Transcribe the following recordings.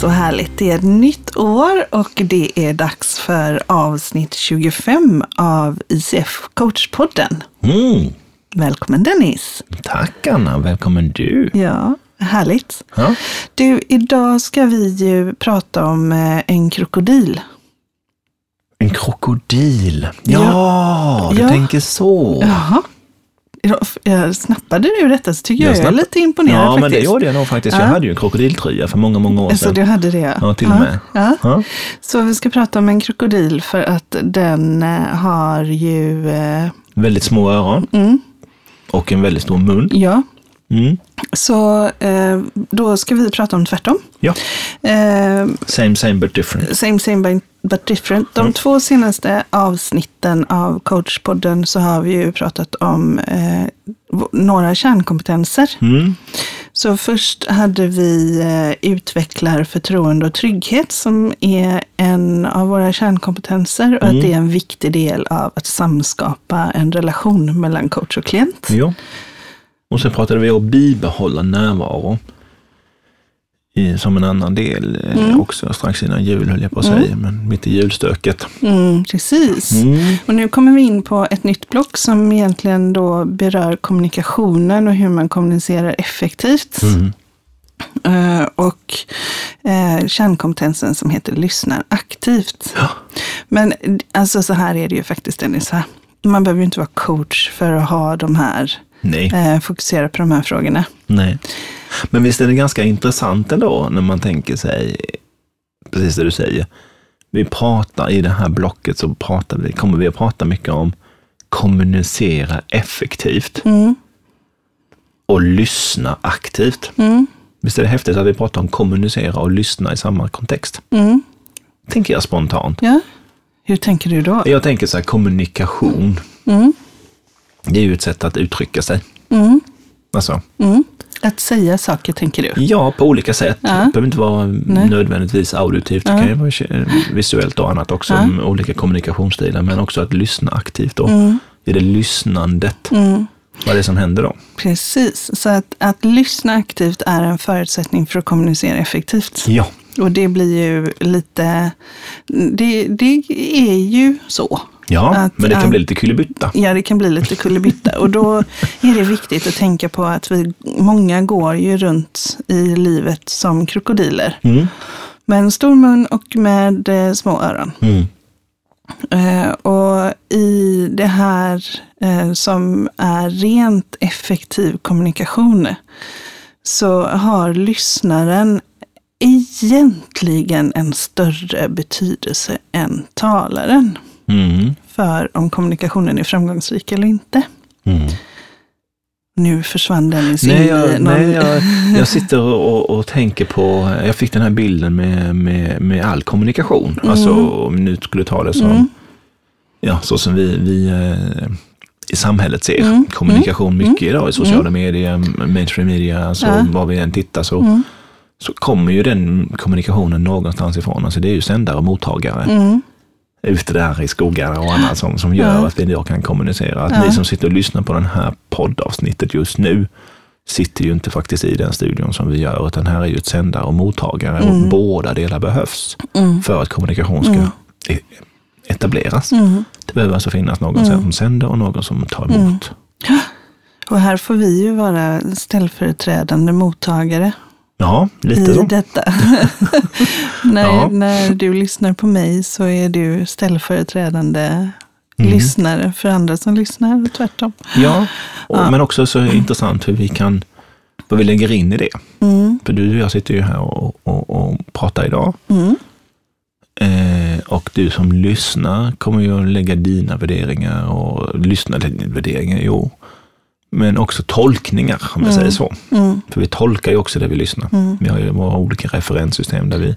Så härligt. Det är ett nytt år och det är dags för avsnitt 25 av ICF Coachpodden. Mm. Välkommen Dennis. Tack Anna, välkommen du. Ja, härligt. Ja. Du, idag ska vi ju prata om eh, en krokodil. En krokodil. Ja, du Ja. tänker så. Jaha. Ja, Jag snappade du detta så tycker jag, jag är snapp- lite imponerad Ja, faktiskt. men det gjorde jag nog faktiskt. Ja. Jag hade ju en krokodiltröja för många, många år Så sedan. du hade det? Ja, till och med. Ja. Ja. Så vi ska prata om en krokodil för att den eh, har ju, eh, Väldigt små öron mm, och en väldigt stor mun. ja, Mm. så eh, då ska vi prata om tvärtom. Ja, Eh, same same but different. same same but- different. De Mm. två senaste avsnitten av coachpodden så har vi ju pratat om eh, några kärnkompetenser. Mm. Så först hade vi eh, utvecklar förtroende och trygghet som är en av våra kärnkompetenser och Mm. att det är en viktig del av att samskapa en relation mellan coach och klient. Ja. Och sen pratade vi om bibehålla närvaro. I, som en annan del eh, Mm. också strax innan jul höll jag på att säga, men mitt i julstöket. Mm, precis. Mm. Och nu kommer vi in på ett nytt block som egentligen då berör kommunikationen och hur man kommunicerar effektivt. Mm. Eh, och eh, kärnkompetensen som heter lyssnar aktivt. Ja. Men alltså så här är det ju faktiskt Dennis. Man behöver ju inte vara coach för att ha de här, Nej. eh, fokusera på de här frågorna. Nej. Men visst är det ganska intressant ändå när man tänker sig, precis det du säger. Vi pratar i det här blocket så pratar vi, kommer vi att prata mycket om kommunicera effektivt Mm, och lyssna aktivt. mm, Visst är det häftigt att vi pratar om kommunicera och lyssna i samma kontext? mm. Tänker jag spontant. Ja, hur tänker du då? Jag tänker så här, kommunikation, Mm, det är ju ett sätt att uttrycka sig. mm, Alltså, mm. Att säga saker tänker du? ja, på olika sätt. Ja. Det behöver inte vara nödvändigtvis auditivt. Det Ja. kan ju vara visuellt och annat också. Ja. med Olika kommunikationsstilar. Men också att lyssna aktivt. Då. Mm, I det lyssnandet. mm. Vad är det som händer då? Precis, så att, att lyssna aktivt är en förutsättning för att kommunicera effektivt. Ja. Och det blir ju lite, det, det är ju så. Ja, Att, men det kan bli lite kullerbytta. Ja, det kan bli lite kullerbytta. Och då är det viktigt att tänka på att vi, många går ju runt i livet som krokodiler. Mm. Med en stor mun och med eh, små öron. Mm. Eh, och i det här eh, som är rent effektiv kommunikation så har lyssnaren egentligen en större betydelse än talaren Mm. för om kommunikationen är framgångsrik eller inte. Mm. Nu försvann den. Nej, jag, någon- nej jag, jag sitter och, och tänker på, jag fick den här bilden med, med, med all kommunikation. Alltså om nu skulle ta det som, Mm. ja, så som vi, vi eh, i samhället ser Mm. kommunikation mycket idag i sociala medier, mainstream media, alltså Ja. var vi än tittar så, Mm. så kommer ju den kommunikationen någonstans ifrån. Alltså det är ju sändare och mottagare Mm. Ute där i skogarna och annat som, som gör Ja. att vi idag kan kommunicera. Att Ja. ni som sitter och lyssnar på den här poddavsnittet just nu sitter ju inte faktiskt i den studion som vi gör, utan här är ju ett sändare och mottagare och båda delar behövs Mm. för att kommunikation ska e- etableras. Mm. Det behöver alltså finnas någon som sänder och någon som tar emot. Och här får vi ju vara ställföreträdande mottagare Ja, lite i så. detta. när, Ja. när du lyssnar på mig så är du ställföreträdande Mm. lyssnare för andra som lyssnar och tvärtom. Ja, och, men också så intressant hur vi kan, vad vi lägger in i det. Mm. För du och jag sitter ju här och, och, och pratar idag. Mm. Eh, och du som lyssnar kommer ju att lägga dina värderingar och lyssna, eller värderingar, jo. Men också tolkningar, om jag säger så. Mm. För vi tolkar ju också det vi lyssnar. Mm. Vi har ju våra olika referenssystem där vi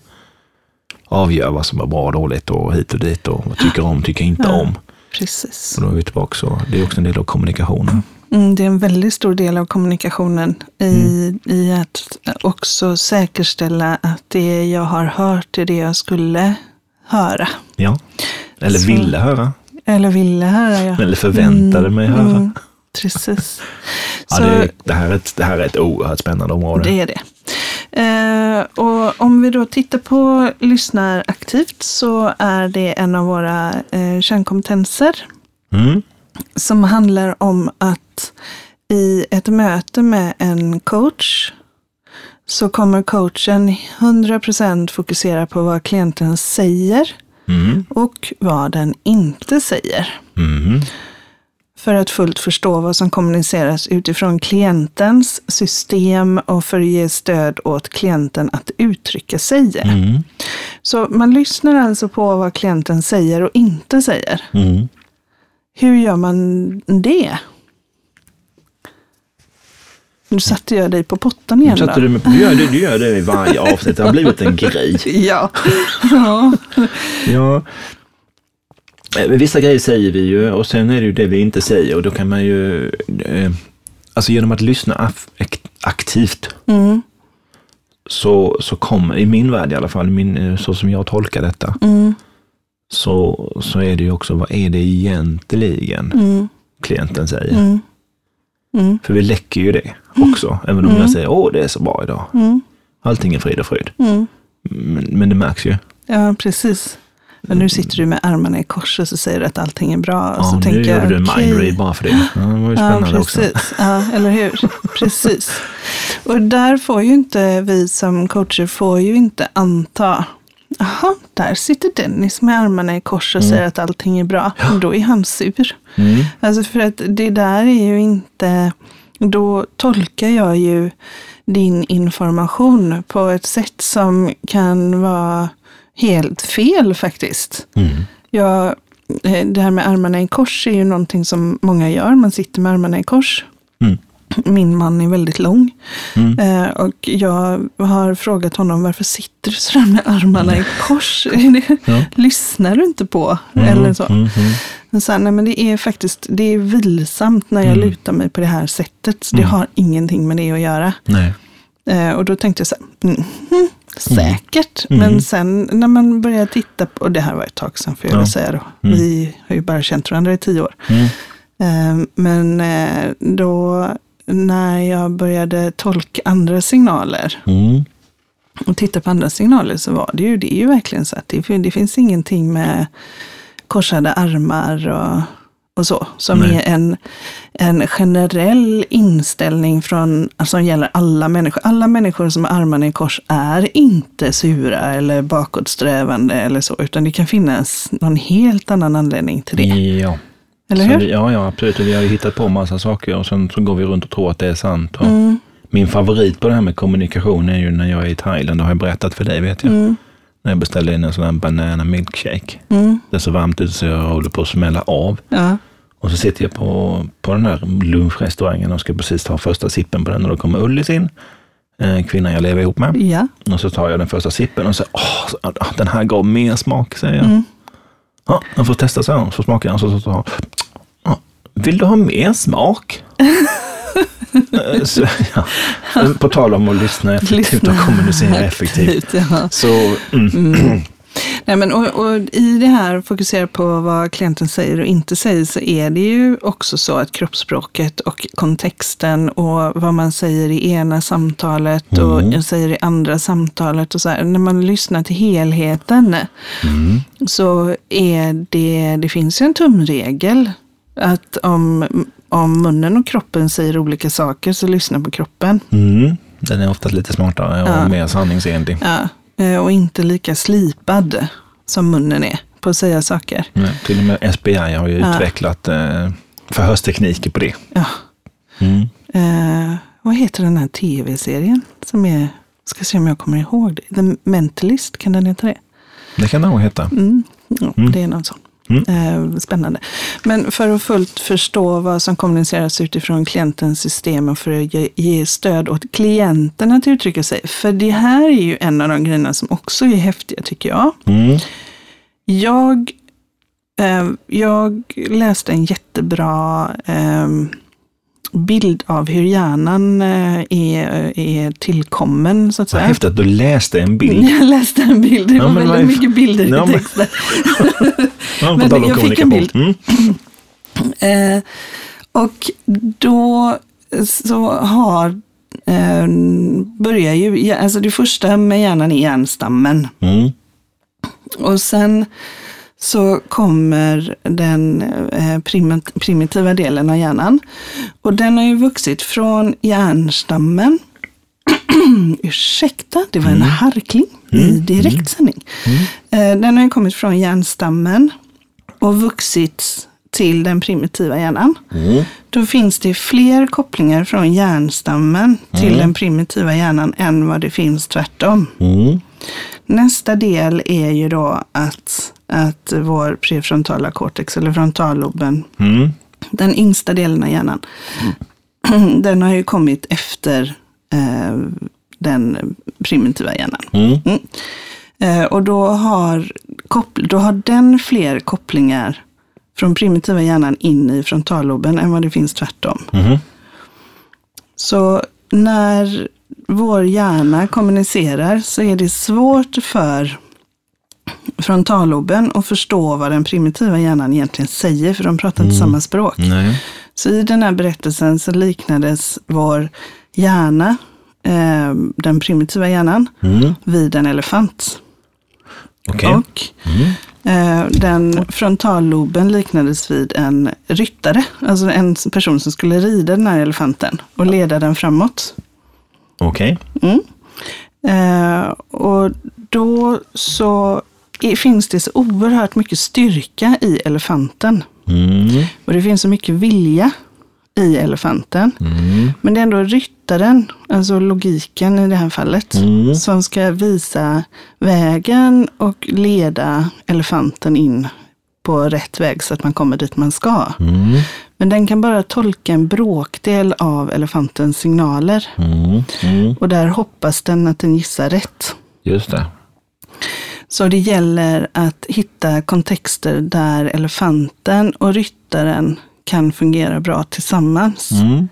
avgör vad som är bra och dåligt och hit och dit och vad tycker om, tycker inte Ja. om. Precis. Och då är vi tillbaka så, det är också en del av kommunikationen. Mm, det är en väldigt stor del av kommunikationen i, i att också säkerställa att det jag har hört är det jag skulle höra. Ja. Eller Så- ville höra. Eller ville höra. Ja. Eller förväntade mig höra. Precis. Ja, Så det, det, här är ett, det här är ett oerhört spännande område. det är det. Eh, och om vi då tittar på lyssnar aktivt så är det en av våra eh, kärnkompetenser Mm. som handlar om att i ett möte med en coach så kommer coachen 100% fokusera på vad klienten säger Mm. och vad den inte säger. Mm. För att fullt förstå vad som kommuniceras utifrån klientens system och för att ge stöd åt klienten att uttrycka sig. Mm. Så man lyssnar alltså på vad klienten säger och inte säger. Mm. Hur gör man det? Nu satte jag dig på pottan igen att då. du, du, gör det, du gör det i varje avsnitt. Det har blivit en grej. Ja. ja. Ja. Eh, Vissa grejer säger vi ju och sen är det ju det vi inte säger och då kan man ju, eh, alltså genom att lyssna aktivt Mm, så, så kommer, i min värld i alla fall, min, eh, så som jag tolkar detta, mm, så, så är det ju också, vad är det egentligen mm, klienten säger? mm, mm, För vi läcker ju det också, även om jag säger, åh det är så bra idag. mm, Allting är frid och fröjd. mm. Men, men det märks ju. Ja, precis. Men nu sitter du med armarna i kors och så säger du att allting är bra. Och så Ja, nu tänker gör jag, du en okej. mindread bara för det. Ja, det var ju Ja, spännande också. precis. Ja, eller hur? Precis. Och där får ju inte vi som coacher får ju inte anta Jaha, där sitter Dennis med armarna i kors och säger att allting är bra. Då är han sur. Mm. Alltså för att det där är ju inte, då tolkar jag ju din information på ett sätt som kan vara helt fel faktiskt. Mm. Jag, eh, det här med armarna i kors är ju någonting som många gör. Man sitter med armarna i kors. Mm. Min man är väldigt lång. Mm. Eh, och jag har frågat honom varför sitter du sådär med armarna i kors? Ja. Lyssnar du inte på? Mm, Eller så. mm, mm. Men så här, nej, men det är faktiskt det är vilsamt när jag Mm. lutar mig på det här sättet. Det Mm. har ingenting med det att göra. Nej. Eh, och då tänkte jag så här, mm, säkert. Mm. Men sen när man börjar titta på, och det här var ett tag sedan får jag Ja. säga då. Mm. Vi har ju bara känt varandra i tio år. Mm. Eh, men eh, då när jag började tolka andra signaler Mm. och titta på andra signaler så var det ju, det är ju verkligen så att det, det finns ingenting med korsade armar och, och så. Som Nej. är en, en generell inställning från, alltså, som gäller alla människor. Alla människor som har armarna i kors är inte sura eller bakåtsträvande eller så. Utan det kan finnas någon helt annan anledning till det. Ja. Eller hur? vi, ja, ja, absolut. Vi har ju hittat på massa saker och sen så går vi runt och tror att det är sant. Och Mm, Min favorit på det här med kommunikation är ju när jag är i Thailand, det har jag berättat för dig vet jag. mm, När jag beställde in en sån här banana milkshake. mm, Det är så varmt ute så jag håller på att smälla av. ja, Och så sitter jag på, på den här lunchrestaurangen och ska precis ta första sippen på den och då kommer Ullis in. eh, Kvinnan jag lever ihop med. ja. Och så tar jag den första sippen och säger, åh, så- ah, den här gav mer smak, säger jag. Mm. Ja, jag får testa så här, så smakar jag. Så, så, så, ja, vill du ha mer smak? Eh, så, ja. På tal om att lyssna effektivt och kommunicera effektivt. Ja. Så, mm, Nej, men, och, och I det här fokusera på vad klienten säger och inte säger så är det ju också så att kroppsspråket och kontexten och vad man säger i ena samtalet och Mm. säger i andra samtalet och så här. När man lyssnar till helheten mm, så är det, det finns ju en tumregel att om, om munnen och kroppen säger olika saker så lyssna på kroppen. mm. Den är ofta lite smartare och Ja. mer sanningsenlig. Ja, och inte lika slipad som munnen är på att säga saker. Nej, till och med SBI har ju Ja. utvecklat eh, förhörstekniker på det. Ja. Mm. Eh, vad heter den här tv-serien som är, ska se om jag kommer ihåg det. The Mentalist, kan den heta det? Det kan det nog heta. Mm. Ja, Mm. Det är någon sån. Mm. Eh, spännande. Men för att fullt förstå vad som kommuniceras utifrån klientens system och för att ge, stöd åt klienten att uttrycka sig. För det här är ju en av de grejerna som också är häftiga tycker jag. Mm. Jag, eh, jag läste en jättebra eh, bild av hur hjärnan eh, är, är tillkommen, så att Vad säga. häftigt att du läste en bild. Jag läste en bild, det Ja, var vad väldigt är- mycket bilder i Ja, texten. Men jag fick en kommunikation. Mm. Eh, och då så har eh, börjar ju, alltså det första med hjärnan är hjärnstammen. Mm. Och sen så kommer den eh, primit- primitiva delen av hjärnan. Och den har ju vuxit från hjärnstammen. Ursäkta, det var en harkling i direktsändning. Eh, Den har ju kommit från hjärnstammen och vuxit till den primitiva hjärnan. Mm. Då finns det fler kopplingar från hjärnstammen till den primitiva hjärnan än vad det finns tvärtom. Mm. Nästa del är ju då att, att vår prefrontala cortex, eller frontalloben, Mm. den yngsta delen av hjärnan, den har ju kommit efter eh, den primitiva hjärnan. Mm. Eh, och då har, då har den fler kopplingar från primitiva hjärnan in i frontalloben än vad det finns tvärtom. Mhm. Så när vår hjärna kommunicerar så är det svårt för frontalloben att förstå vad den primitiva hjärnan egentligen säger, för de pratar inte samma språk. Nej. Så i den här berättelsen så liknades vår hjärna, eh, den primitiva hjärnan, Mm. vid en elefant. Okej. Och eh, den frontalloben liknades vid en ryttare, alltså en person som skulle rida den här elefanten och leda den framåt. Okej. Eh, och då så finns det så oerhört mycket styrka i elefanten. Mm. Och det finns så mycket vilja i elefanten. Mm. Men det är ändå ryttaren, alltså logiken i det här fallet, Mm. som ska visa vägen och leda elefanten in på rätt väg så att man kommer dit man ska. Mm. Men den kan bara tolka en bråkdel av elefantens signaler. Mm. Mm. Och där hoppas den att den gissar rätt. Just det. Så det gäller att hitta kontexter där elefanten och ryttaren kan fungera bra tillsammans. Mm.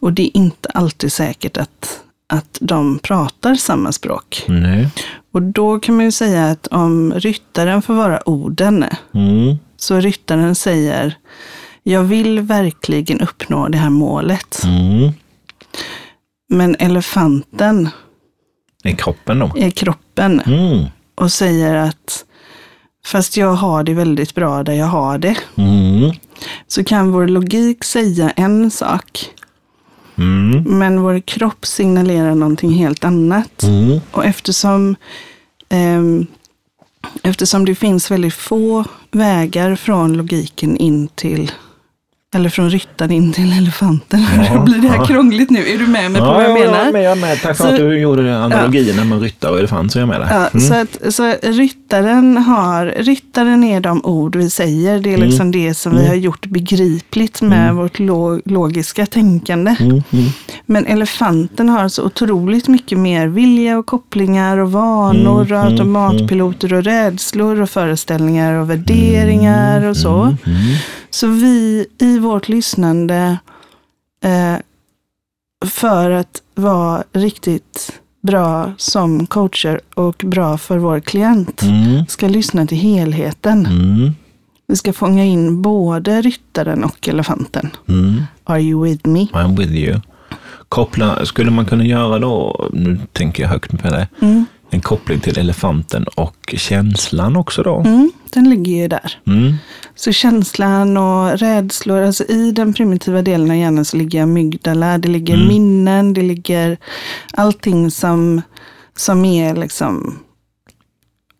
Och det är inte alltid säkert att, att de pratar samma språk. Nej. Och då kan man ju säga att om ryttaren får vara orden, Mm. så ryttaren säger jag vill verkligen uppnå det här målet. Mm. Men elefanten I kroppen då? är kroppen Mm. Och säger att fast jag har det väldigt bra där jag har det. Mm. Så kan vår logik säga en sak, Mm. men vår kropp signalerar någonting helt annat. Mm. Och eftersom, ehm, eftersom det finns väldigt få vägar från logiken in till, eller från ryttaren in till elefanten. Ja. blir det här krångligt nu? Är du med mig på vad jag ja, menar? Jag är med, jag med. Tack för att du gjorde analogierna med ryttare och elefant, så är jag med där. Ja, så, att, så ryttaren, har, ryttaren är de ord vi säger. Det är liksom det som vi har gjort begripligt med vårt lo, logiska tänkande. Mm. Mm. Men elefanten har så otroligt mycket mer vilja och kopplingar och vanor och Mm, mm, automatpiloter och rädslor och föreställningar och värderingar och så. Så vi i vårt lyssnande, eh, för att vara riktigt bra som coacher och bra för vår klient, Mm. ska lyssna till helheten. Mm. Vi ska fånga in både ryttaren och elefanten. Mm. Are you with me? I'm with you. Koppla, skulle man kunna göra då, nu tänker jag högt med det, Mm. En koppling till elefanten och känslan också då? Mm, den ligger ju där. Mm. Så känslan och rädslor, alltså i den primitiva delen av hjärnan så ligger amygdala, det ligger minnen, det ligger allting som, som är liksom,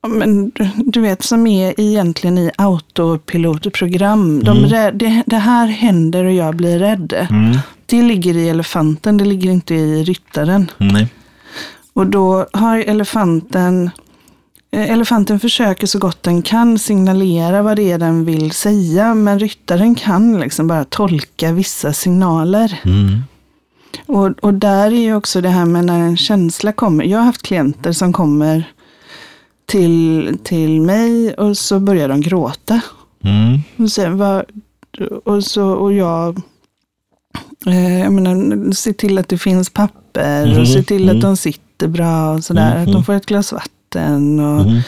men, du- vet, som är egentligen i autopilotprogram. De, rä- det, det här händer och jag blir rädd. Mm. Det ligger i elefanten, det ligger inte i ryttaren. Nej. Och då har elefanten, eh, elefanten försöker så gott den kan signalera vad det är den vill säga, men ryttaren kan liksom bara tolka vissa signaler. Mm. Och, och där är ju också det här med när en känsla kommer. Jag har haft klienter som kommer till, till mig och så börjar de gråta. Mm. Och, sen, vad, och, så, och jag, eh, jag menar, ser till att det finns papper Mhm, och ser till mm. att de sitter bra och sådär. Att de Mhm. får ett glas vatten. Och Mm.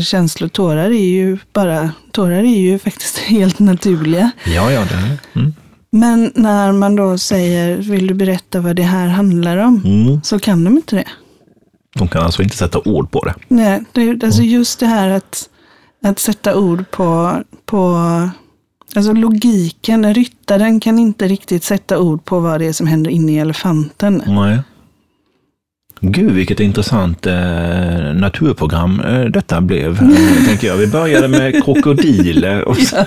Känslor, tårar är ju bara, tårar är ju faktiskt helt naturliga. Ja, ja, det är mm. Men när man då säger, vill du berätta vad det här handlar om? Mm. Så kan de inte det. De kan alltså inte sätta ord på det. Nej, det alltså just det här att, att sätta ord på, på alltså logiken. Ryttaren kan inte riktigt sätta ord på vad det är som händer inne i elefanten. Nej. Gud, vilket intressant eh, naturprogram eh, detta blev, eh, tänker jag. Vi började med krokodiler. Och så,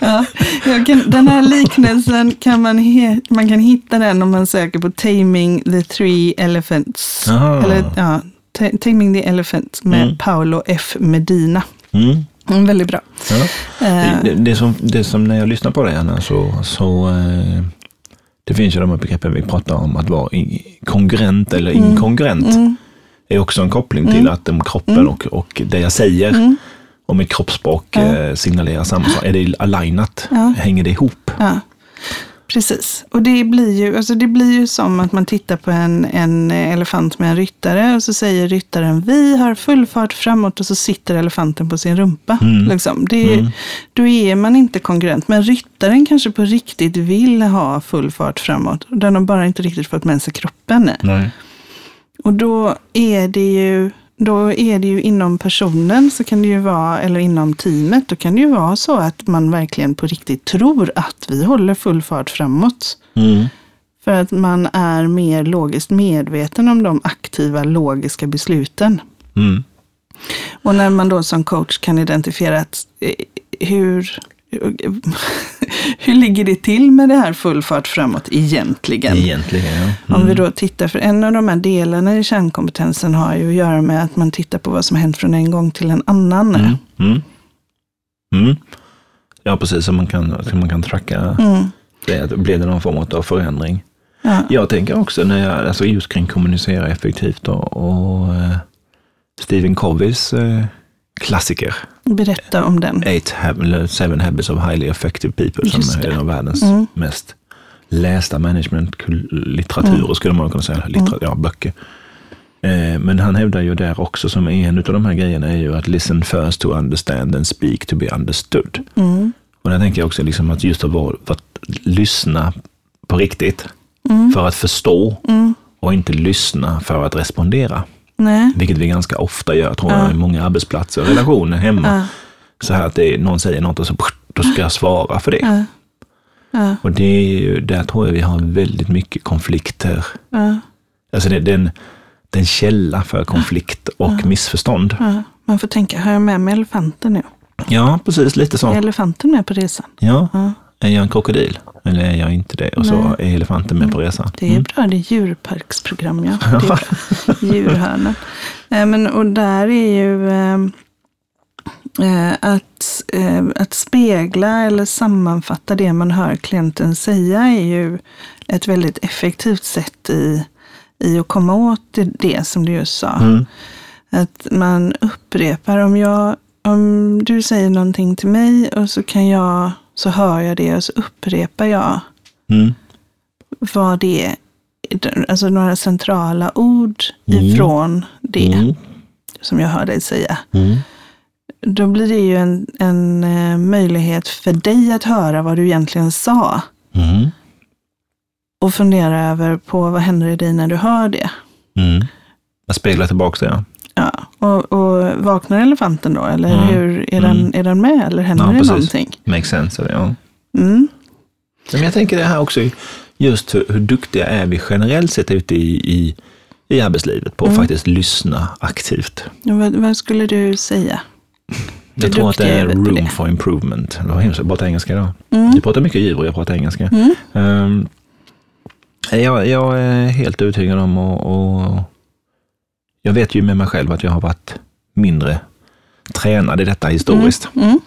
Ja, jag kan, den här liknelsen kan man, he, man kan hitta den om man söker på Taming the Three Elephants. Aha. Eller ja, Ta- Taming the Elephant med Mm. Paolo F. Medina. mm, Mm, väldigt bra. ja. Eh, Det, det, som, det som när jag lyssnar på det, Anna, så, så eh, det finns ju de här begreppen vi pratar om, att vara kongruent eller inkongruent. mm, är också en koppling till att om kroppen och, och det jag säger mm, och mitt kroppsspråk Ja. eh, signalerar samma sak. Är det alignat? Ja. Hänger det ihop? ja, precis. Och det blir, ju, alltså det blir ju som att man tittar på en, en elefant med en ryttare och så säger ryttaren vi har full fart framåt och så sitter elefanten på sin rumpa. Mm. Liksom. Det, Mm. Då är man inte kongruent. Men ryttaren kanske på riktigt vill ha full fart framåt. Den har bara inte riktigt fått med sig kroppen. Nej. Och då är det ju då är det ju inom personen, så kan det ju vara, eller inom teamet, då kan det ju vara så att man verkligen på riktigt tror att vi håller full fart framåt. Mm. För att man är mer logiskt medveten om de aktiva logiska besluten. Mm. Och när man då som coach kan identifiera att eh, hur, hur ligger det till med det här full fart framåt egentligen? Egentligen, ja. Om vi då tittar, för en av de här delarna i kärnkompetensen har ju att göra med att man tittar på vad som har hänt från en gång till en annan. Mm. Mm. Mm. Ja, precis. Så man kan, så man kan tracka Mm. det. Blir det någon form av förändring? Ja. Jag tänker också när jag, alltså just kring kommunicera effektivt och, och eh, Stephen Coveys eh, klassiker, Berätta om den. Eight hab- Seven Habits of Highly Effective People, Just som är en av världens Mm. mest lästa managementlitteratur, skulle man kunna säga. Litteratur, Ja, böcker. Eh, Men han hävdar ju där också, som en av de här grejerna, är ju att listen first to understand and speak to be understood. Mm. Och där tänker jag också liksom att just att, vara, att lyssna på riktigt, Mm. för att förstå Mm. och inte lyssna för att respondera. Nej. Vilket vi ganska ofta gör, tror Ja. jag, i många arbetsplatser och relationer hemma. Så här att det är, någon säger något och så då ska jag svara för det. Och det är ju, där tror jag vi har väldigt mycket konflikter. Alltså det, är en, är källa för konflikt och missförstånd. Man får tänka, har jag med mig elefanten nu? Ja, precis lite Är så. elefanten med på resan? Ja, Ja. är jag en krokodil? Eller är jag inte det? Och så Nej. är elefanten med på resan. Det är bra, det är djurparksprogram, ja. Det. Djurhörnan. Eh, Men, och där är ju eh, eh, att, att spegla eller sammanfatta det man hör klienten säga är ju ett väldigt effektivt sätt i, i att komma åt det, det som du just sa. Mm. Att man upprepar, om, jag, om du säger någonting till mig och så kan jag, så hör jag det och så upprepar jag Mm. vad det är, alltså några centrala ord Mm. ifrån det Mm. som jag hör dig säga. Mm. Då blir det ju en, en eh, möjlighet för dig att höra vad du egentligen sa Mm. och fundera över på vad händer i dig när du hör det. Mm. Jag speglar tillbaka det, ja. Ja, och, och vaknar elefanten då? Eller Mm. hur, är, den, är den med? Eller händer Ja, det precis. någonting? Makes sense, ja. Mm. Men jag tänker det här också, just hur, hur duktiga är vi generellt sett ute i, i, i arbetslivet på att Mm. faktiskt lyssna aktivt. Och Vad, vad skulle du säga? Jag tror att det är room det. for improvement. Det var hemskt, jag pratar engelska idag. Mm. Du pratar mycket djur och jag pratar engelska. Mm. Ehm, jag, jag är helt övertygad om och jag vet ju med mig själv att jag har varit mindre tränad i detta historiskt. Mm.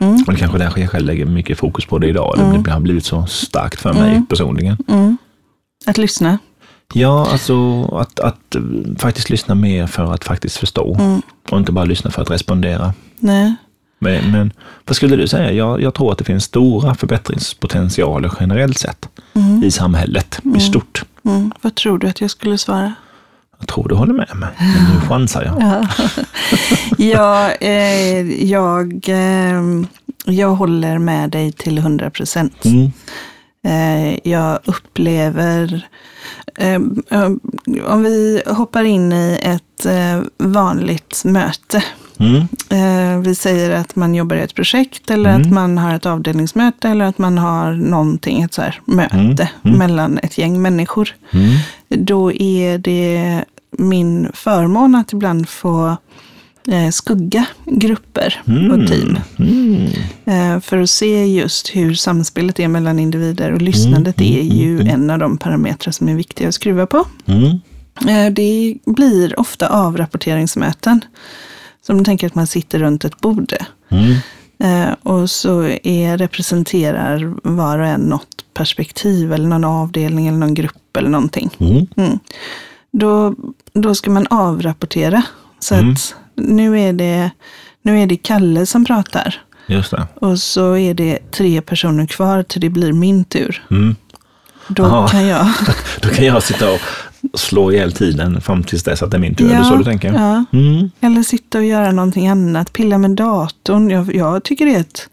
Mm. Och det kanske är därför jag själv lägger mycket fokus på det idag. Mm. Det har blivit så starkt för mig Mm. personligen. Mm. Att lyssna. Ja, alltså att, att eh, faktiskt lyssna mer för att faktiskt förstå. Mm. Och inte bara lyssna för att respondera. Nej. Men, men vad skulle du säga? Jag, jag tror att det finns stora förbättringspotentialer generellt sett Mm. i samhället i stort. Mm. Vad tror du att jag skulle svara? Jag tror du håller med mig, men nu chansar jag. Ja, ja eh, jag, eh, jag håller med dig till 100 procent. Mm. Eh, jag upplever, eh, eh, om vi hoppar in i ett eh, vanligt möte. Mm. Eh, vi säger att man jobbar i ett projekt eller Mm. att man har ett avdelningsmöte eller att man har någonting, ett så här möte Mm. Mm. mellan ett gäng människor. Mm. Då är det min förmån att ibland få eh, skugga grupper och team. Mm. Eh, För att se just hur samspelet är mellan individer och lyssnandet är ju en av de parametrar som är viktiga att skruva på. Det blir ofta avrapporteringsmöten. Som du tänker att man sitter runt ett bord. Mm. Eh, Och så är, representerar var och en något perspektiv eller någon avdelning eller någon grupp eller någonting. Mm. Mm. Då, då ska man avrapportera. Så Mm. att nu är, det, nu är det Kalle som pratar. Just det. Och så är det tre personer kvar till det blir min tur. Mm. Då Aha. kan jag... Då kan jag sitta och slå ihjäl tiden fram tills dess att det är min tur. är det så du tänker? ja. Mm. Eller sitta och göra någonting annat. Pilla med datorn. Jag, jag tycker det är ett...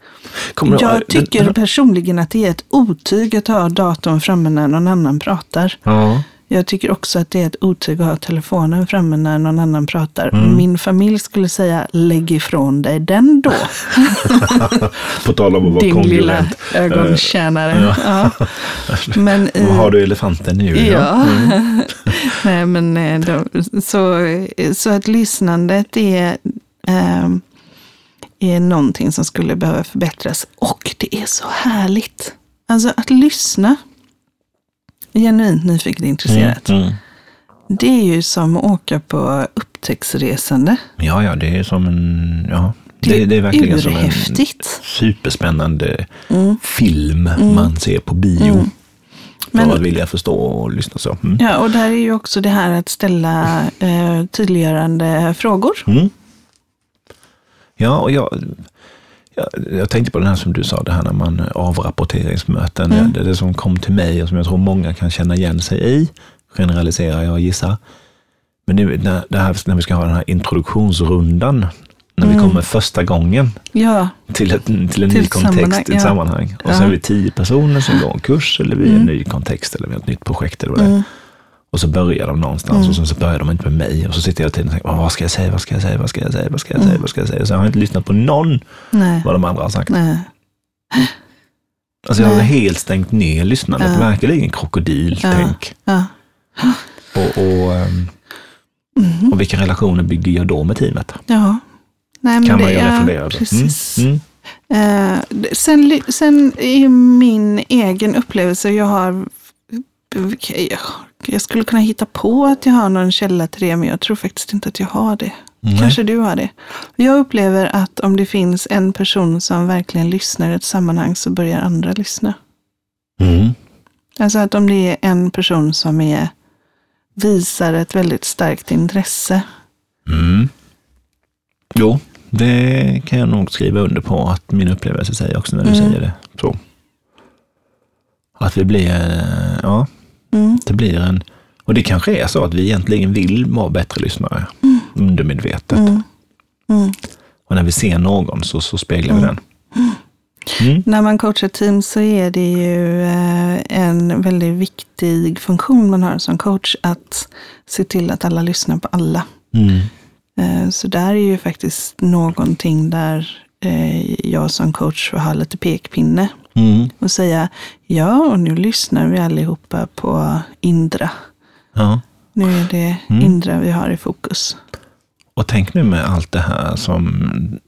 Kommer du- jag tycker den- personligen att det är ett otyg att ha datorn framme när någon annan pratar. Ja. Jag tycker också att det är ett otyg att ha telefonen framme när någon annan pratar. Mm. Min familj skulle säga, lägg ifrån dig den då. På tal om att vara Din lilla ögontjänare. Ja. Men i, Har du elefanten nu? Ja. Nej, men eh, då, så, så att lyssnandet är, eh, är någonting som skulle behöva förbättras. Och det är så härligt. Alltså att lyssna genuint nyfiket intresserat. Mm. Mm. Det är ju som att åka på upptäcktsresande. Ja, ja, det är som en... Ja, det, det är verkligen som en urhäftigt. superspännande Mm. film man ser på bio. Mm. Men- För att vilja förstå och lyssna så. Mm. Ja, och där är ju också det här att ställa eh, tydliggörande frågor. Mm. Ja, och jag, jag, jag tänkte på det här som du sa, det här när man avrapporteringsmöten. Mm. Det, det som kom till mig och som jag tror många kan känna igen sig i, generaliserar jag och gissar. Men nu, när, det här, när vi ska ha den här introduktionsrundan, när vi Mm. kommer första gången Ja, till, ett, till en Till ny kontext, sammanhang, ett ja. sammanhang. Och Ja. så är vi tio personer som går en kurs eller vi är en Mm. ny kontext eller vi har ett nytt projekt eller vad det är. Mm, Och så börjar de någonstans Mm. och sen så börjar de inte med mig. Och så sitter jag hela tiden och tänker, "Åh, vad ska jag säga, vad ska jag säga, vad ska jag säga, vad ska jag säga, Mm. vad ska jag säga. Så jag har inte lyssnat på någon nej, vad de andra har sagt. nej. Alltså jag har helt stängt ner lyssnandet, Ja. verkligen krokodiltänk. Ja. Och, och, ehm, Mhm. och vilka relationer bygger jag då med teamet? Ja. Nej, men Kan det man ju är refundera över. precis. Mm. Mm. Det- sen, sen i min egen upplevelse, jag har jag, skulle kunna hitta på att jag har någon källa till det, men jag tror faktiskt inte att jag har det. Nej. Kanske du har det. Jag upplever att om det finns en person som verkligen lyssnar i ett sammanhang så börjar andra lyssna. Mm. Alltså att om det är en person som är, visar ett väldigt starkt intresse. Mm. Jo, det kan jag nog skriva under på att min upplevelse säger också när du Mm. säger det. Så. Att vi blir, eh, ja, Mm. det blir en, och det kanske är så att vi egentligen vill vara bättre lyssnare, undermedvetet. Mm. Mm. Och när vi ser någon så, så speglar vi den. Mm. När man coachar team så är det ju eh, en väldigt viktig funktion man har som coach att se till att alla lyssnar på alla. Mm. Eh, Så där är ju faktiskt någonting där jag som coach får ha lite pekpinne Mm. och säga ja, och nu lyssnar vi allihopa på Indra. Ja. Nu är det Mm. Indra vi har i fokus. Och tänk nu med allt det här som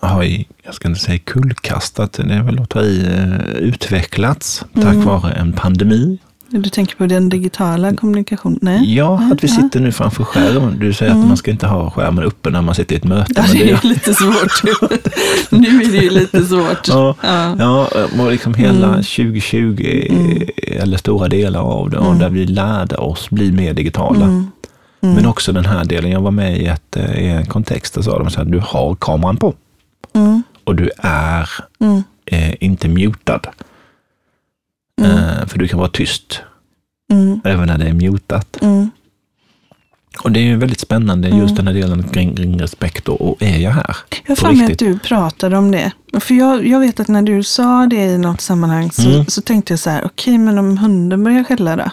har, jag ska inte säga kullkastat, det är väl att ta i, eh, utvecklats tack Mm. vare en pandemi. Du tänker på den digitala kommunikationen? Nej? Ja, att vi sitter nu framför skärmen. Du säger Mm. att man ska inte ha skärmen uppe när man sitter i ett möte. Ja, det är lite svårt. nu är det ju lite svårt. Ja, Ja. ja, och liksom hela Mm. 2020, Mm. eller stora delar av det, Mm. där vi lärde oss bli mer digitala. Mm. Mm. Men också den här delen, jag var med i, ett, eh, i en kontext där sa de så här, du har kameran på Mm. och du är eh, inte mutad. Mm. Eh, för du kan vara tyst Mm. även när det är mutat. Mm. Och det är ju väldigt spännande just Mm. den här delen kring, kring respekt och, och är jag här? Jag har mig att du pratade om det. För jag, jag vet att när du sa det i något sammanhang så, Mm. så tänkte jag så här, okej men om hunden börjar skälla då?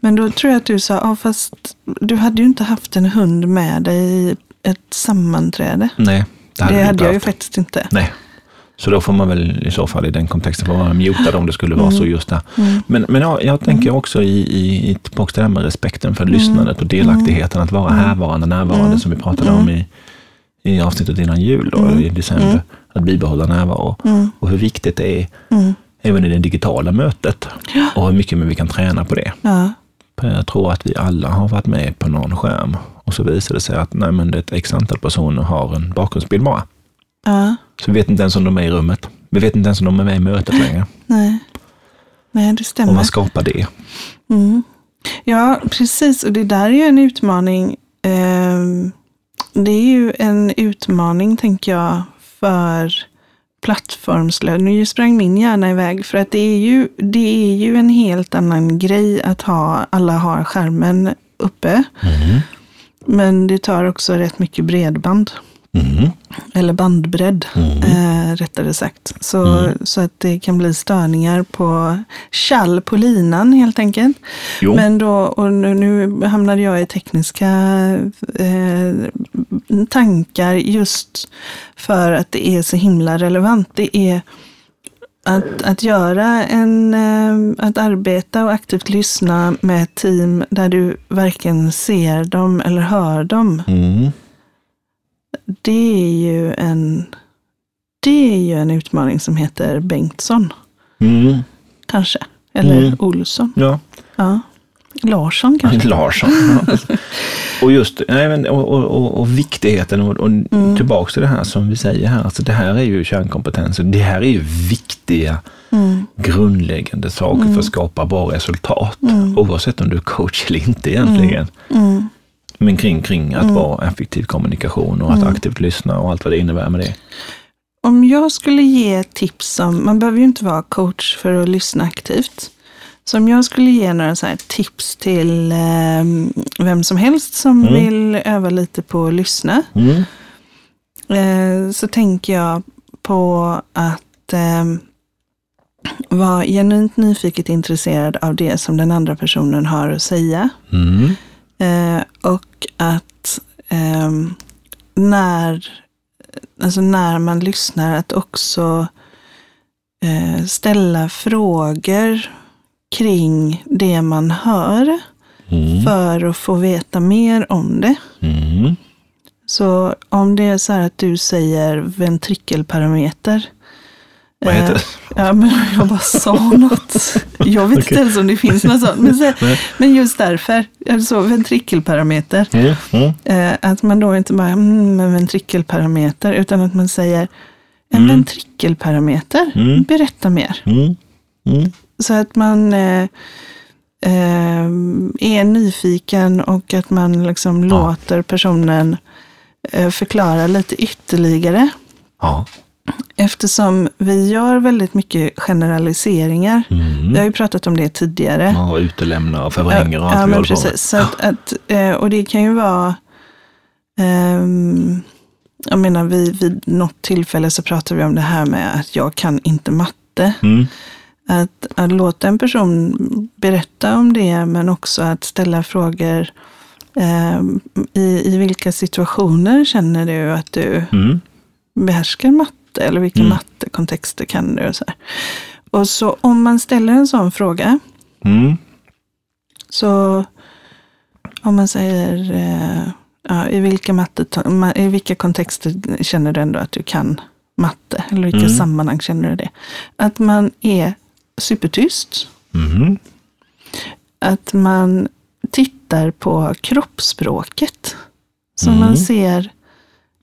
Men då tror jag att du sa, ja fast du hade ju inte haft en hund med dig i ett sammanträde. Nej, det Det hade, hade, vi inte jag ju faktiskt inte. Nej. Så då får man väl i så fall i den kontexten vara mutad om det skulle vara så just där. Mm. Men, men ja, jag tänker också i, i, i tillbaka till det här med respekten för lyssnandet och delaktigheten, att vara härvarande, närvarande Mm. som vi pratade om i, i avsnittet innan jul då, i december. Att bibehålla närvaro. Mm. Och hur viktigt det är Mm. även i det digitala mötet. Och hur mycket vi kan träna på det. Ja. Jag tror att vi alla har varit med på någon skärm och så visar det sig att nej, men det ett x antal personer har en bakgrundsbild bara. Ja, Så vi vet inte ens om de är i rummet. Vi vet inte ens om de är med i mötet längre. nej. Nej, det Och stämmer. vad skapar det? Mm. Ja, precis. Och det där är ju en utmaning. Ehm, det är ju en utmaning, tänker jag, för plattformslöd. Nu sprang min hjärna iväg, för att det är, ju, det är ju en helt annan grej att ha, alla har skärmen uppe. Mm. Men det tar också rätt mycket bredband. Mm. Eller bandbredd, Mm. eh, rättare sagt. Så, så att det kan bli störningar på kall på linan helt enkelt. Jo. Men då, och nu, nu hamnade jag i tekniska eh, tankar just för att det är så himla relevant. Det är att, att göra en, eh, att arbeta och aktivt lyssna med ett team där du varken ser dem eller hör dem. Mm. Det är ju en, det är ju en utmaning som heter Bengtsson, Mm. kanske. Eller Mm. Olsson. Ja, Ja. Larsson kanske. Larsson. Ja. och just nej, men, och, och, och, viktigheten och, och Mm. tillbaks till det här som vi säger här. Alltså, det här är ju kärnkompetenser. Det här är ju viktiga Mm. grundläggande saker för att skapa bra resultat. Mm. Oavsett om du är coach eller inte egentligen. Mm. Men kring, kring att Mm. vara effektiv kommunikation och att Mm. aktivt lyssna och allt vad det innebär med det. Om jag skulle ge tips om, man behöver ju inte vara coach för att lyssna aktivt. Så om jag skulle ge några så tips till eh, vem som helst som Mm. vill öva lite på att lyssna. Mm. Eh, så tänker jag på att eh, vara genuint nyfiket intresserad av det som den andra personen har att säga. Mm. Eh, och att ehm, när, alltså när man lyssnar att också eh, ställa frågor kring det man hör Mm. för att få veta mer om det. Mm. Så om det är så här att du säger ventrikelparameter. Vad heter eh, det? Ja, men jag bara sa något. Jag vet inte Okej. ens om det finns något sånt. Men, så, men just därför, alltså ventrikelparameter. Mm. Mm. Att man då inte bara, mm, en ventrikelparameter, utan att man säger en Mm. ventrikelparameter, Mm. berätta mer. Mm. Mm. Så att man eh, eh, är nyfiken och att man liksom låter personen eh, förklara lite ytterligare. Ja. Eftersom vi gör väldigt mycket generaliseringar. Mm. Vi har ju pratat om det tidigare. Ja, utelämna och förvränger och allt ja, vi men precis. Så att, att, eh, och det kan ju vara, ehm, jag menar vid, vid något tillfälle så pratar vi om det här med att jag kan inte matte. Mm. Att, att låta en person berätta om det men också att ställa frågor ehm, i, i vilka situationer känner du att du Mm. behärskar matte eller vilka Mm. mattekontexter kan du? Och så, här. och så om man ställer en sån fråga Mm. Så om man säger eh, ja, i, vilka matte, ma- i vilka kontexter känner du ändå att du kan matte? Eller vilka Mm. sammanhang känner du det? Att man är supertyst. Mm. Att man tittar på kroppsspråket. Så Mm. man ser,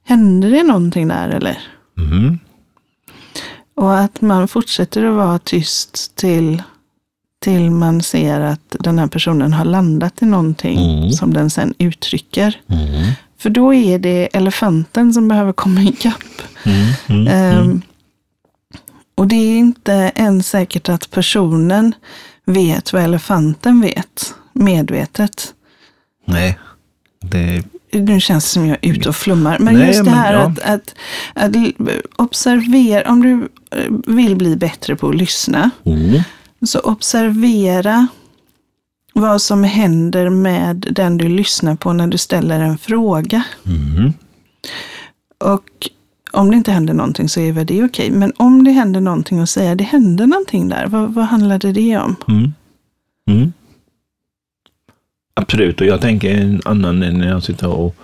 händer det någonting där eller? Mm. Och att man fortsätter att vara tyst till, till man ser att den här personen har landat i någonting Mm. som den sen uttrycker. Mm. För då är det elefanten som behöver komma ikapp. Mm. Ehm, och det är inte ens säkert att personen vet vad elefanten vet medvetet. Nej. Det, nu känns det som jag är ute och flummar. Men Nej, just det men här ja. att, att, att observera, om du eh, vill bli bättre på att lyssna, mm. så observera vad som händer med den du lyssnar på när du ställer en fråga. Mm. Och om det inte händer någonting så är väl det okej. Men om det händer någonting och säga det hände någonting där, vad, vad handlade det om? Mm. Mm. Absolut, och jag tänker en annan när jag sitter och,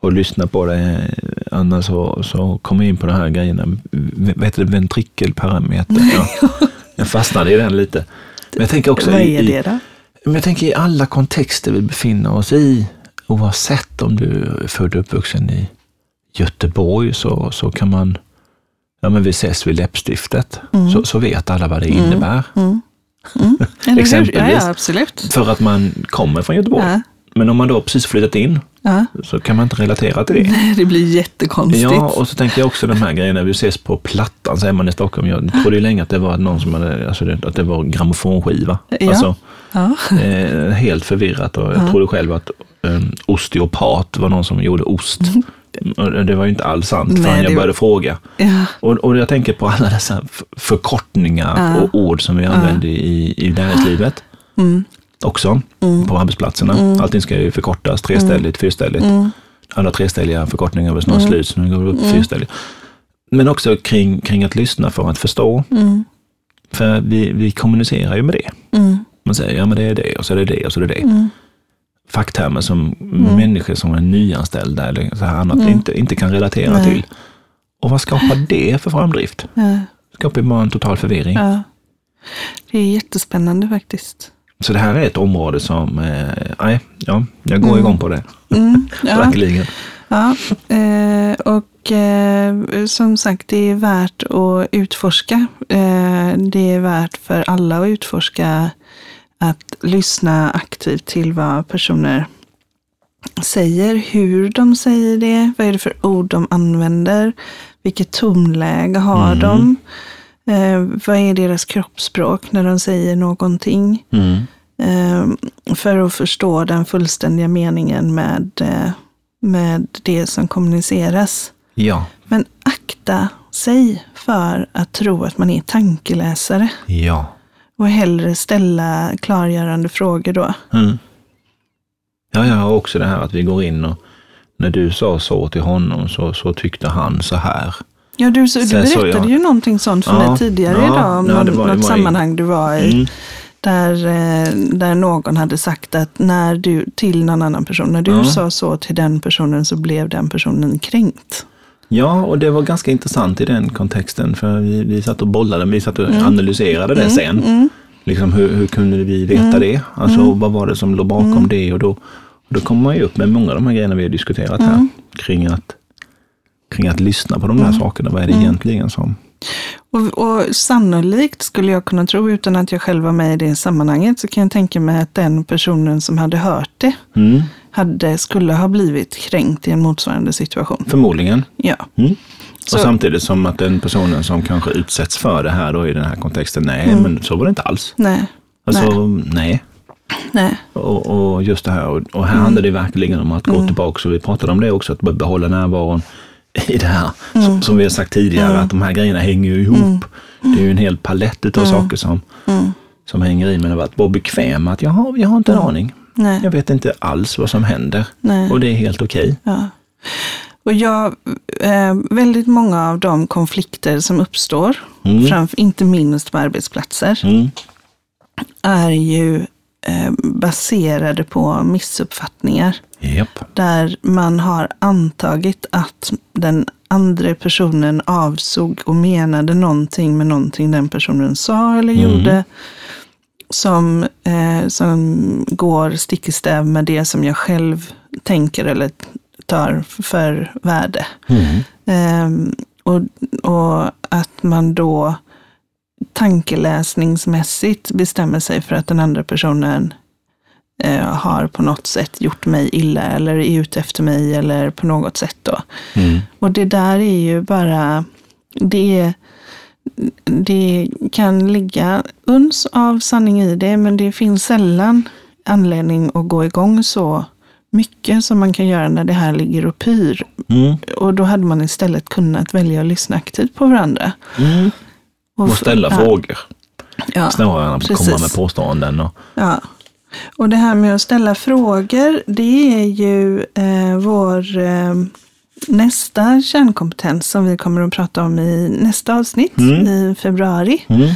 och lyssnar på det, Anna, så, så kommer jag in på de här grejerna. Vad heter det? Ventrikelparameter. Ja. Jag fastnade i den lite. Men jag tänker också vad i, är det då? men jag tänker i alla kontexter vi befinner oss i, oavsett om du är född och uppvuxen i Göteborg, så, så kan man, ja men vi ses vid läppstiftet, så, så vet alla vad det innebär. Mm. Eller? Exempelvis. Ja, ja, absolut. För att man kommer från Göteborg. Ja. Men om man då precis flyttat in, Ja. så kan man inte relatera till det. Nej, det blir jättekonstigt. Ja, och så tänker jag också de här grejerna, vi ses på Plattan, säger man i Stockholm. Jag trodde ju länge att det var någon som hade, alltså att det var grammofonskiva. Ja. Alltså, eh, helt förvirrat och jag trodde själv att eh, osteopat var någon som gjorde ost. Det var ju inte alls sant Nej, förrän jag började fråga. Ja. Och, och jag tänker på alla dessa förkortningar Ja. och ord som vi använder i, i näringslivet Mm. också, på arbetsplatserna. Allting ska ju förkortas, treställigt, fyrställigt. Mm. Alla treställiga förkortningar väl snart slut, så nu går det upp fyrställigt. Men också kring, kring att lyssna för att förstå. Mm. För vi, vi kommunicerar ju med det. Mm. Man säger, ja men det är det, och så är det det, och så är det det. Mm. Facktermer som människor som är nyanställda eller så här annat inte, inte kan relatera Nej. till. Och vad skapar det för framdrift? Ja. skapar ju bara en total förvirring. Ja. Det är jättespännande faktiskt. Så det här är ett område som, eh, nej, ja, jag går igång på det. Mm. Ja. Verkligen. Ja, eh, och eh, som sagt, det är värt att utforska. Eh, det är värt för alla att utforska att lyssna aktivt till vad personer säger, hur de säger det, vad är det för ord de använder, vilket tonläge har Mm. de, eh, vad är deras kroppsspråk när de säger någonting. Mm. Eh, för att förstå den fullständiga meningen med, eh, med det som kommuniceras. Ja, Men akta sig för att tro att man är tankeläsare ja. Och hellre ställa klargörande frågor då. Mm. Ja, jag har också det här att vi går in och när du sa så till honom så, så tyckte han så här. Ja, du, så, du berättade ja. ju någonting sånt för Ja, mig tidigare ja, idag om ja, det något, var- något sammanhang du var i. Mm. Där, eh, där någon hade sagt att när du, till någon annan person, när du Ja. sa så till den personen så blev den personen kränkt. Ja, och det var ganska intressant i den kontexten för vi, vi satt och bollade, vi satt och analyserade det sen. Mm. Liksom hur, hur kunde vi veta det? Alltså vad var det som låg bakom Mm. det? Och då, och då kommer man ju upp med många av de här grejerna vi har diskuterat Mm. här. Kring att, kring att lyssna på de här sakerna. Vad är det Mm. egentligen som... Och, och sannolikt skulle jag kunna tro, utan att jag själv var med i det sammanhanget, så kan jag tänka mig att den personen som hade hört det Mm, hade, skulle ha blivit kränkt i en motsvarande situation. förmodligen. Ja. Mm. Så- Och samtidigt som att den personen som kanske utsätts för det här då i den här kontexten, nej, Mm. men så var det inte alls. Nej. Alltså, nej. Nej. Och, och just det här, och, och här handlar det verkligen om att gå tillbaka, och vi pratade om det också, att behålla närvaron i det här. Som, som vi har sagt tidigare, att de här grejerna hänger ju ihop. Det är ju en hel palett utav saker som, som hänger i, men att vara bekväm att jag har, jag har inte en aning. Nej. Jag vet inte alls vad som händer. Nej. Och det är helt okej. Ja. Och jag, eh, väldigt många av de konflikter som uppstår, Mm. framför, inte minst på arbetsplatser, Mm. är ju eh, baserade på missuppfattningar. Japp. Där man har antagit att den andra personen avsåg och menade någonting med någonting den personen sa eller gjorde. Som, eh, som går stick i stäv med det som jag själv tänker eller tar för värde. Mm. Ehm, och, och att man då tankeläsningsmässigt bestämmer sig för att den andra personen eh, har på något sätt gjort mig illa eller är ute efter mig eller på något sätt då. Mm. Och det där är ju bara, det, det kan ligga uns av sanning i det, men det finns sällan anledning att gå igång så mycket som man kan göra när det här ligger och pyr. Mm. Och då hade man istället kunnat välja att lyssna aktivt på varandra. Mm. Och ställa ja, frågor. Ja, Snarare än att komma precis. med påståenden. Och, ja. Och det här med att ställa frågor, det är ju eh, vår eh, nästa kärnkompetens som vi kommer att prata om i nästa avsnitt Mm. i februari. mm.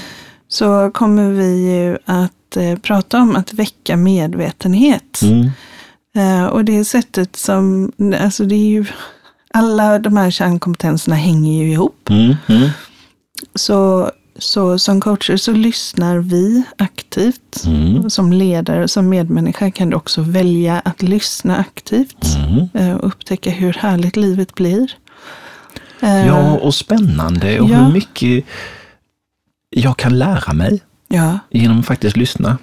Så kommer vi ju att eh, prata om att väcka medvetenhet. Mm. Eh, och det sättet som, alltså det är ju, alla de här kärnkompetenserna hänger ju ihop. Mm. Mm. Så, så som coacher så lyssnar vi aktivt. Mm. Som ledare, som medmänniska kan du också välja att lyssna aktivt. Mm. eh, Och upptäcka hur härligt livet blir. Eh, Ja, och spännande och Ja. hur mycket jag kan lära mig ja, genom att faktiskt lyssna.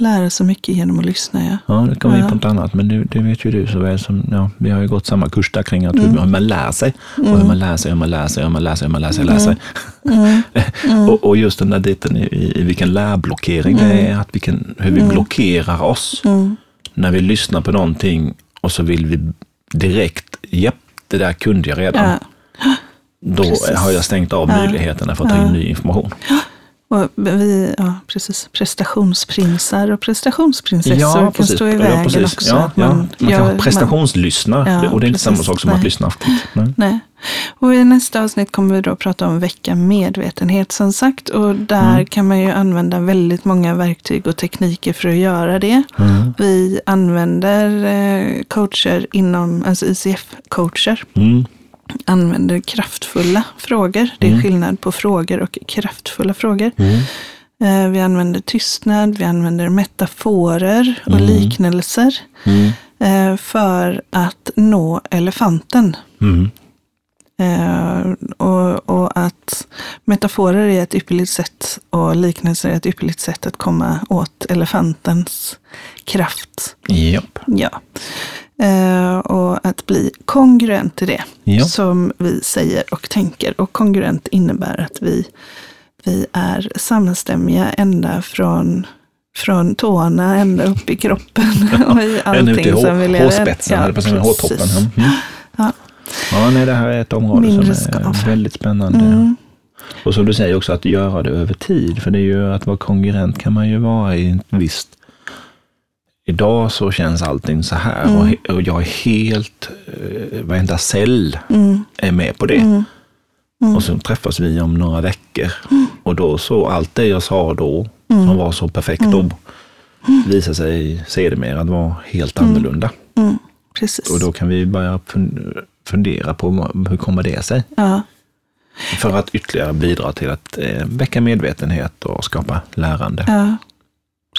Lära sig mycket genom att lyssna. Ja. Ja, det kommer vi in på Ja. något annat, men det, det vet ju du så väl som, ja, vi har ju gått samma kurs där kring att Mm. hur man lär sig. Och hur man lär sig, hur man lär sig, hur man lär sig, hur man lär sig, lär sig. Mm. och, och just den där biten i, i, i vilken lärblockering det är, att vilken, hur vi blockerar oss. Mm. När vi lyssnar på någonting och så vill vi direkt, japp, det där kunde jag redan. Ja. Då precis. har jag stängt av Ja. möjligheterna för att ta in ny information. Och vi, ja, precis, prestationsprinsar och prestationsprinsessor Ja, kan precis. stå i Ja, vägen precis. också. Ja, Att ja. Man, gör- kan prestationslyssna Ja, och det är inte samma sak som att Nej. lyssna aktivt. Nej. Nej. Och i nästa avsnitt kommer vi då prata om väcka medvetenhet som sagt. Och där Mm. kan man ju använda väldigt många verktyg och tekniker för att göra det. Mm. Vi använder eh, coacher inom, alltså ICF-coacher, Mm. Använder kraftfulla frågor. Det är Mm. skillnad på frågor och kraftfulla frågor. Mm. Eh, Vi använder tystnad, vi använder metaforer och Mm. liknelser Mm. eh, för att nå elefanten. Mm. Eh, och, och att metaforer är ett ypperligt sätt och liknelser är ett ypperligt sätt att komma åt elefantens kraft. Japp. Ja. Eh, och att bli kongruent till det Ja. som vi säger och tänker. Och kongruent innebär att vi, vi är samstämmiga ända från, från tårna ända upp i kroppen och i ut i allting som vi lever. hårspetsen, ja, hårtoppen. precis. Mm. Ja. Ja, nej, det här är ett område Mindre som är skav. väldigt spännande. Mm. Och som du säger också att göra det över tid. För det är ju att vara konkurrent kan man ju vara i ett visst... Idag så känns allting så här och, he- och jag är helt, eh, varenda cell Mm. är med på det. Mm. Mm. Och så träffas vi om några veckor. Och då så, allt det jag sa då, Mm. som var så perfekt då, visar sig sedermera att vara helt annorlunda. Mm. Precis. Och då kan vi börja fun- fundera på hur kommer det sig? ja. För att ytterligare bidra till att eh, väcka medvetenhet och skapa lärande. Ja,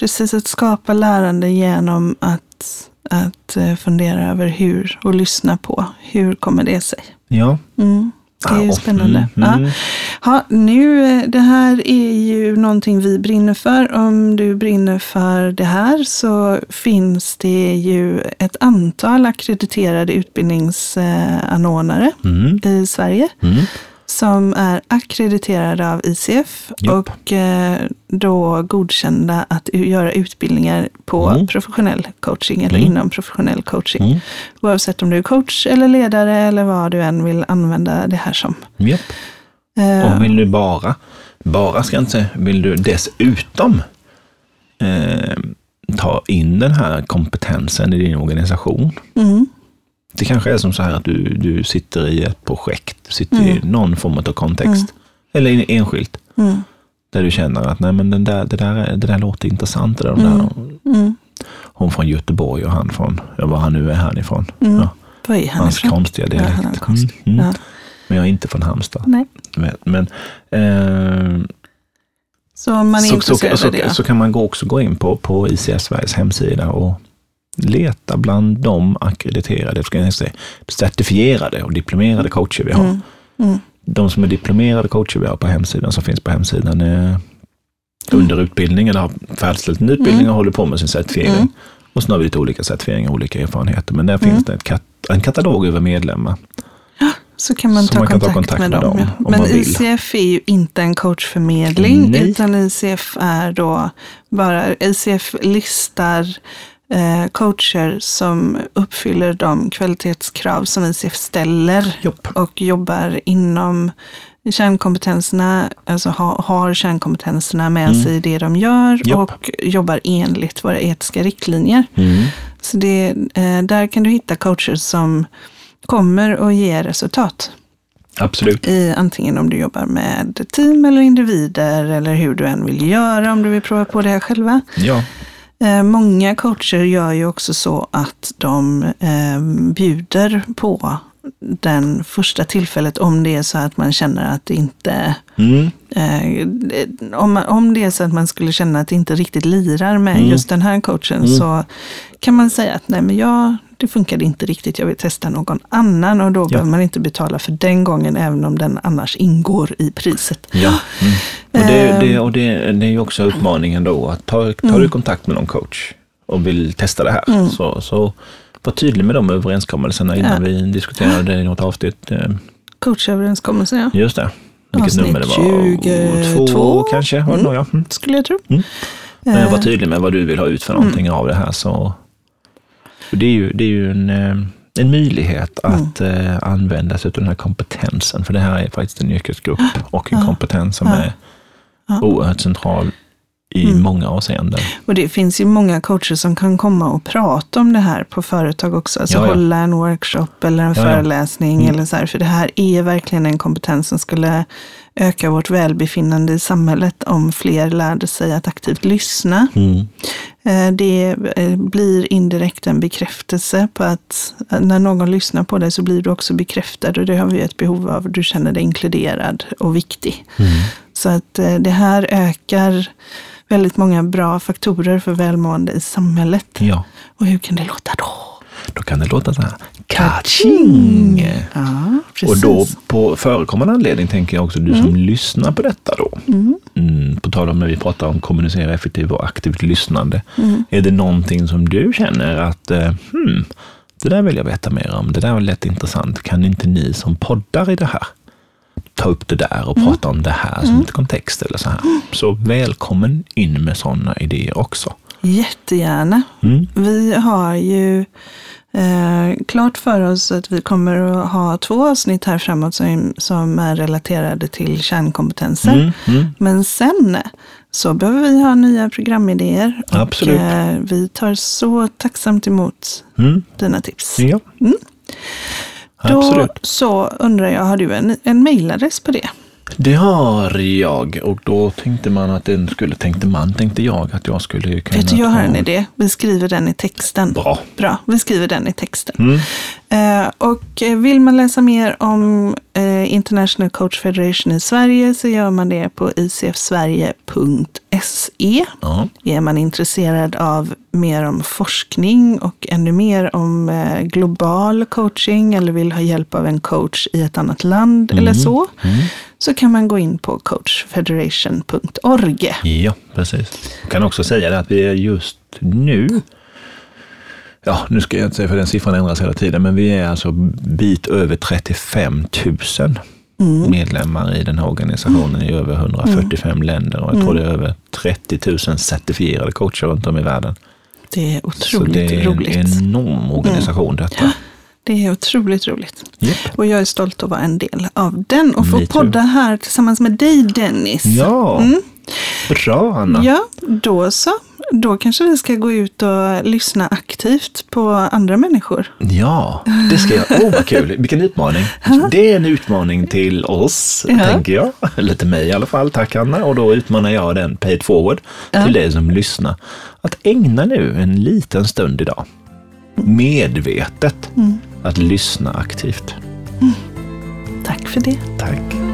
precis. Att skapa lärande genom att, att eh, fundera över hur och lyssna på hur kommer det sig. Ja. Mm. Det är ju spännande. mm, mm. Ja. Ja, nu, eh, det här är ju någonting vi brinner för. Om du brinner för det här så finns det ju ett antal akkrediterade utbildningsanordnare Mm. i Sverige Mm. Som är akkrediterade av ICF Japp. och eh, då godkända att göra utbildningar på Mm. professionell coaching eller Mm. inom professionell coaching. Mm. Oavsett om du är coach eller ledare eller vad du än vill använda det här som. Japp. Eh, Och vill du bara, bara ska jag inte säga, vill du dessutom eh, ta in den här kompetensen i din organisation. mm, Det kanske är som så här att du, du sitter i ett projekt, du sitter i någon form av kontext. Eller i- enskilt. mm, Där du känner att nej, men den där, det, där, är- det där låter intressant. Det där, mm. Hon från Göteborg och han från, ja, var han nu är härifrån. Mm. Ja, Vad är han hans ifrån? konstiga Ja, dialekt. konstig. Mm, mm. Ja. Men jag är inte från Halmstad. Nej. Men, eh, Så om man är så, så, intresserad så, det. så kan man också gå in på, på ICS Sveriges hemsida och leta bland de ackrediterade, certifierade och diplomerade coacher vi har. Mm, mm, De som är diplomerade coacher vi har på hemsidan, som finns på hemsidan, är under utbildning eller har färdigställt en utbildning Mm. och håller på med sin certifiering. Mm. Och så har vi lite olika certifieringar, olika erfarenheter. Men där Mm. finns det kat en katalog över medlemmar. Så kan man, Så ta, man kan ta kontakt kontakt med, med dem. dem ja. om Men man vill. ICF är ju inte en coachförmedling, Nej. utan ICF är då bara, ICF listar eh, coacher som uppfyller de kvalitetskrav som ICF ställer Jopp. och jobbar inom kärnkompetenserna, alltså ha, har kärnkompetenserna med Mm. sig i det de gör Japp. och jobbar enligt våra etiska riktlinjer. Mm. Så det, eh, där kan du hitta coacher som kommer att ge resultat. Absolut. I antingen om du jobbar med team eller individer eller hur du än vill göra om du vill prova på det här själva. Ja. Eh, många coacher gör ju också så att de eh, bjuder på den första tillfället om det är så att man känner att det inte Mm. Eh, om, om det är så att man skulle känna att det inte riktigt lirar med Mm. just den här coachen så kan man säga att nej men jag, det funkade inte riktigt, jag vill testa någon annan och då behöver man inte betala för den gången även om den annars ingår i priset. Ja. Mm. Och, det, Ehm. det, och det, det är ju också utmaningen då att ta, tar Mm. du kontakt med någon coach och vill testa det här så, så var tydlig med de överenskommelserna innan vi diskuterade det i något avsnitt. Eh, Coachöverenskommelse, ja. Just det. Vilket Avsnitt nummer det var? 22. Två kanske? Var det nog, ja. Mm. skulle jag tro. Men jag var Eh, tydlig med vad du vill ha ut för någonting Mm. av det här. Så, det är ju, det är ju en, eh, en möjlighet Mm. att eh, använda sig av den här kompetensen. För det här är faktiskt en yrkesgrupp och en kompetens som är oerhört central i Mm. många avseenden. Och det finns ju många coacher som kan komma och prata om det här på företag också. Alltså Ja, ja. hålla en workshop eller en Ja, föreläsning Mm. eller så här. För det här är verkligen en kompetens som skulle öka vårt välbefinnande i samhället om fler lärde sig att aktivt lyssna. Mm. Eh, Det eh, blir indirekt en bekräftelse på att eh, när någon lyssnar på dig så blir du också bekräftad och det har vi ett behov av. Du känner dig inkluderad och viktig. Mm. Så att det här ökar väldigt många bra faktorer för välmående i samhället. Ja, Och hur kan det låta då? då kan det låta så här. Kaching! Ja, Och då på förekommande anledning tänker jag också du som lyssnar på detta då. Mm, på tal om när vi pratar om kommunicera effektivt och aktivt lyssnande. Är det någonting som du känner att eh, hmm, det där vill jag veta mer om, det där var lätt intressant. Kan inte ni som poddar i det här ta upp det där och prata om det här som lite kontext eller så här. Så välkommen in med sådana idéer också. Jättegärna. Mm. Vi har ju eh, klart för oss att vi kommer att ha två avsnitt här framåt som, som är relaterade till kärnkompetenser. Mm, mm. Men sen så behöver vi ha nya programidéer. Absolut. Och, eh, vi tar så tacksamt emot Mm. dina tips. Ja, Då absolut. så undrar jag, har du en, en mailadress på det? Det har jag och då tänkte man att den skulle, tänkte man, tänkte jag att jag skulle kunna Vet du, jag har en idé. Vi skriver den i texten. Bra. Bra, vi skriver den i texten. Mm. Eh, och vill man läsa mer om eh, International Coach Federation i Sverige så gör man det på icfsverige.se. Ja. Är man intresserad av mer om forskning och ännu mer om eh, global coaching eller vill ha hjälp av en coach i ett annat land eller så, så kan man gå in på coachfederation.org. ja, precis. Jag kan också säga det att vi är just nu, ja nu ska jag inte säga för den siffran ändras hela tiden, men vi är alltså bit över 35 000 medlemmar i den här organisationen i över 145 länder och jag tror det är över 30 000 certifierade coacher runt om i världen. Det är Så otroligt det är roligt. en enorm organisation detta. Det är otroligt roligt. Japp. Och jag är stolt att vara en del av den och få podda här tillsammans med dig Dennis. Ja, bra Anna. Ja, då så. Då kanske vi ska gå ut och lyssna aktivt på andra människor. Ja, det ska jag. Åh, vad kul. Vilken utmaning. Det är en utmaning till oss, Ja. tänker jag. Eller till mig i alla fall. Tack Anna. Och då utmanar jag den paid forward till dig som lyssnar. Att ägna nu en liten stund idag, medvetet, att lyssna aktivt. Tack för det. Tack.